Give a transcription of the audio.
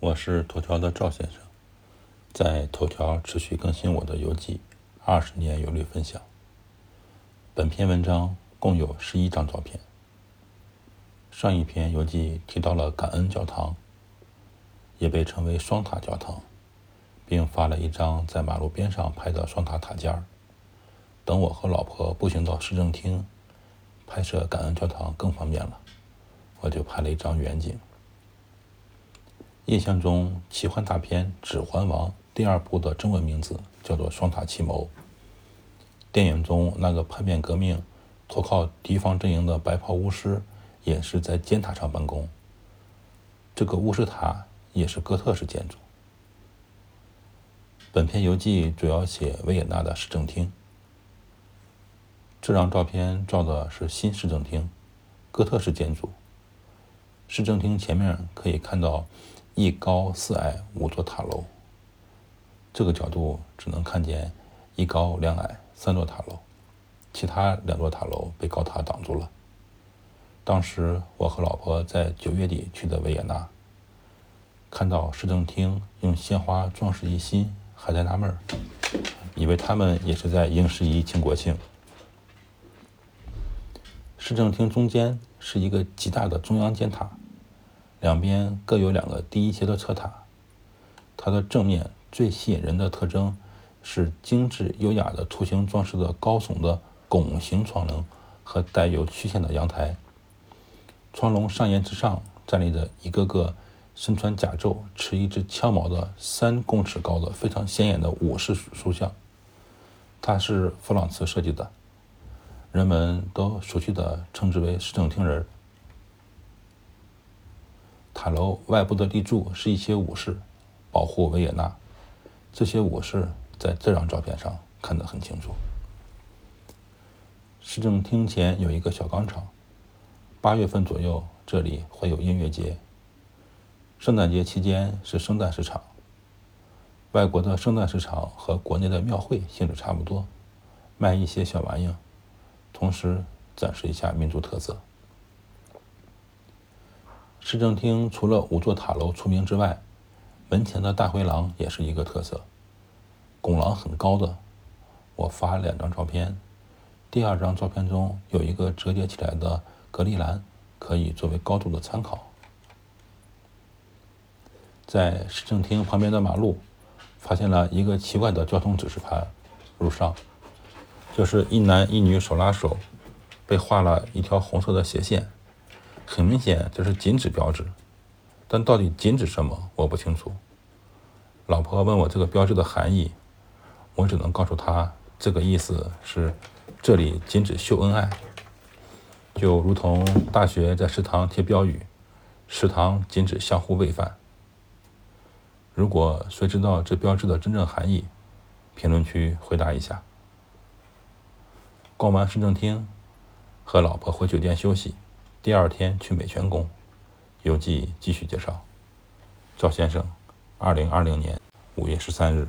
我是头条的赵先生，在头条持续更新我的游记，二十年游历分享。本篇文章共有十一张照片。上一篇游记提到了感恩教堂，也被称为双塔教堂，并发了一张在马路边上拍的双塔塔尖儿。等我和老婆步行到市政厅，拍摄感恩教堂更方便了，我就拍了一张远景。印象中，奇幻大片《指环王》第二部的中文名字叫做《双塔奇谋》。电影中那个叛变革命、投靠敌方阵营的白袍巫师，也是在尖塔上办公。这个巫师塔也是哥特式建筑。本篇游记主要写维也纳的市政厅。这张照片照的是新市政厅，哥特式建筑。市政厅前面可以看到。一高四矮五座塔楼，这个角度只能看见一高两矮三座塔楼，其他两座塔楼被高塔挡住了。当时我和老婆在九月底去的维也纳，看到市政厅用鲜花装饰一新，还在纳闷，以为他们也是在迎十一庆国庆。市政厅中间是一个极大的中央尖塔。两边各有两个第一阶的侧塔，它的正面最吸引人的特征是精致优雅的图形装饰的高耸的拱形窗棱和带有曲线的阳台。窗笼上沿之上站立着一个个身穿甲胄、持一支枪矛的三公尺高的非常显眼的武士塑像，它是弗朗茨设计的，人们都熟悉的称之为市政厅人。塔楼外部的立柱是一些武士，保护维也纳。这些武士在这张照片上看得很清楚。市政厅前有一个小广场，八月份左右这里会有音乐节。圣诞节期间是圣诞市场。外国的圣诞市场和国内的庙会性质差不多，卖一些小玩意，同时展示一下民族特色。市政厅除了五座塔楼出名之外，门前的大回廊也是一个特色。拱廊很高的，我发两张照片。第二张照片中有一个折叠起来的隔离栏，可以作为高度的参考。在市政厅旁边的马路，发现了一个奇怪的交通指示牌，路上就是一男一女手拉手，被画了一条红色的斜线。很明显，这是禁止标志，但到底禁止什么，我不清楚。老婆问我这个标志的含义，我只能告诉她，这个意思是这里禁止秀恩爱，就如同大学在食堂贴标语，食堂禁止相互喂饭。如果谁知道这标志的真正含义，评论区回答一下。逛完市政厅，和老婆回酒店休息。第二天去美泉宫，游记继续介绍。赵先生，二零二零年五月十三日。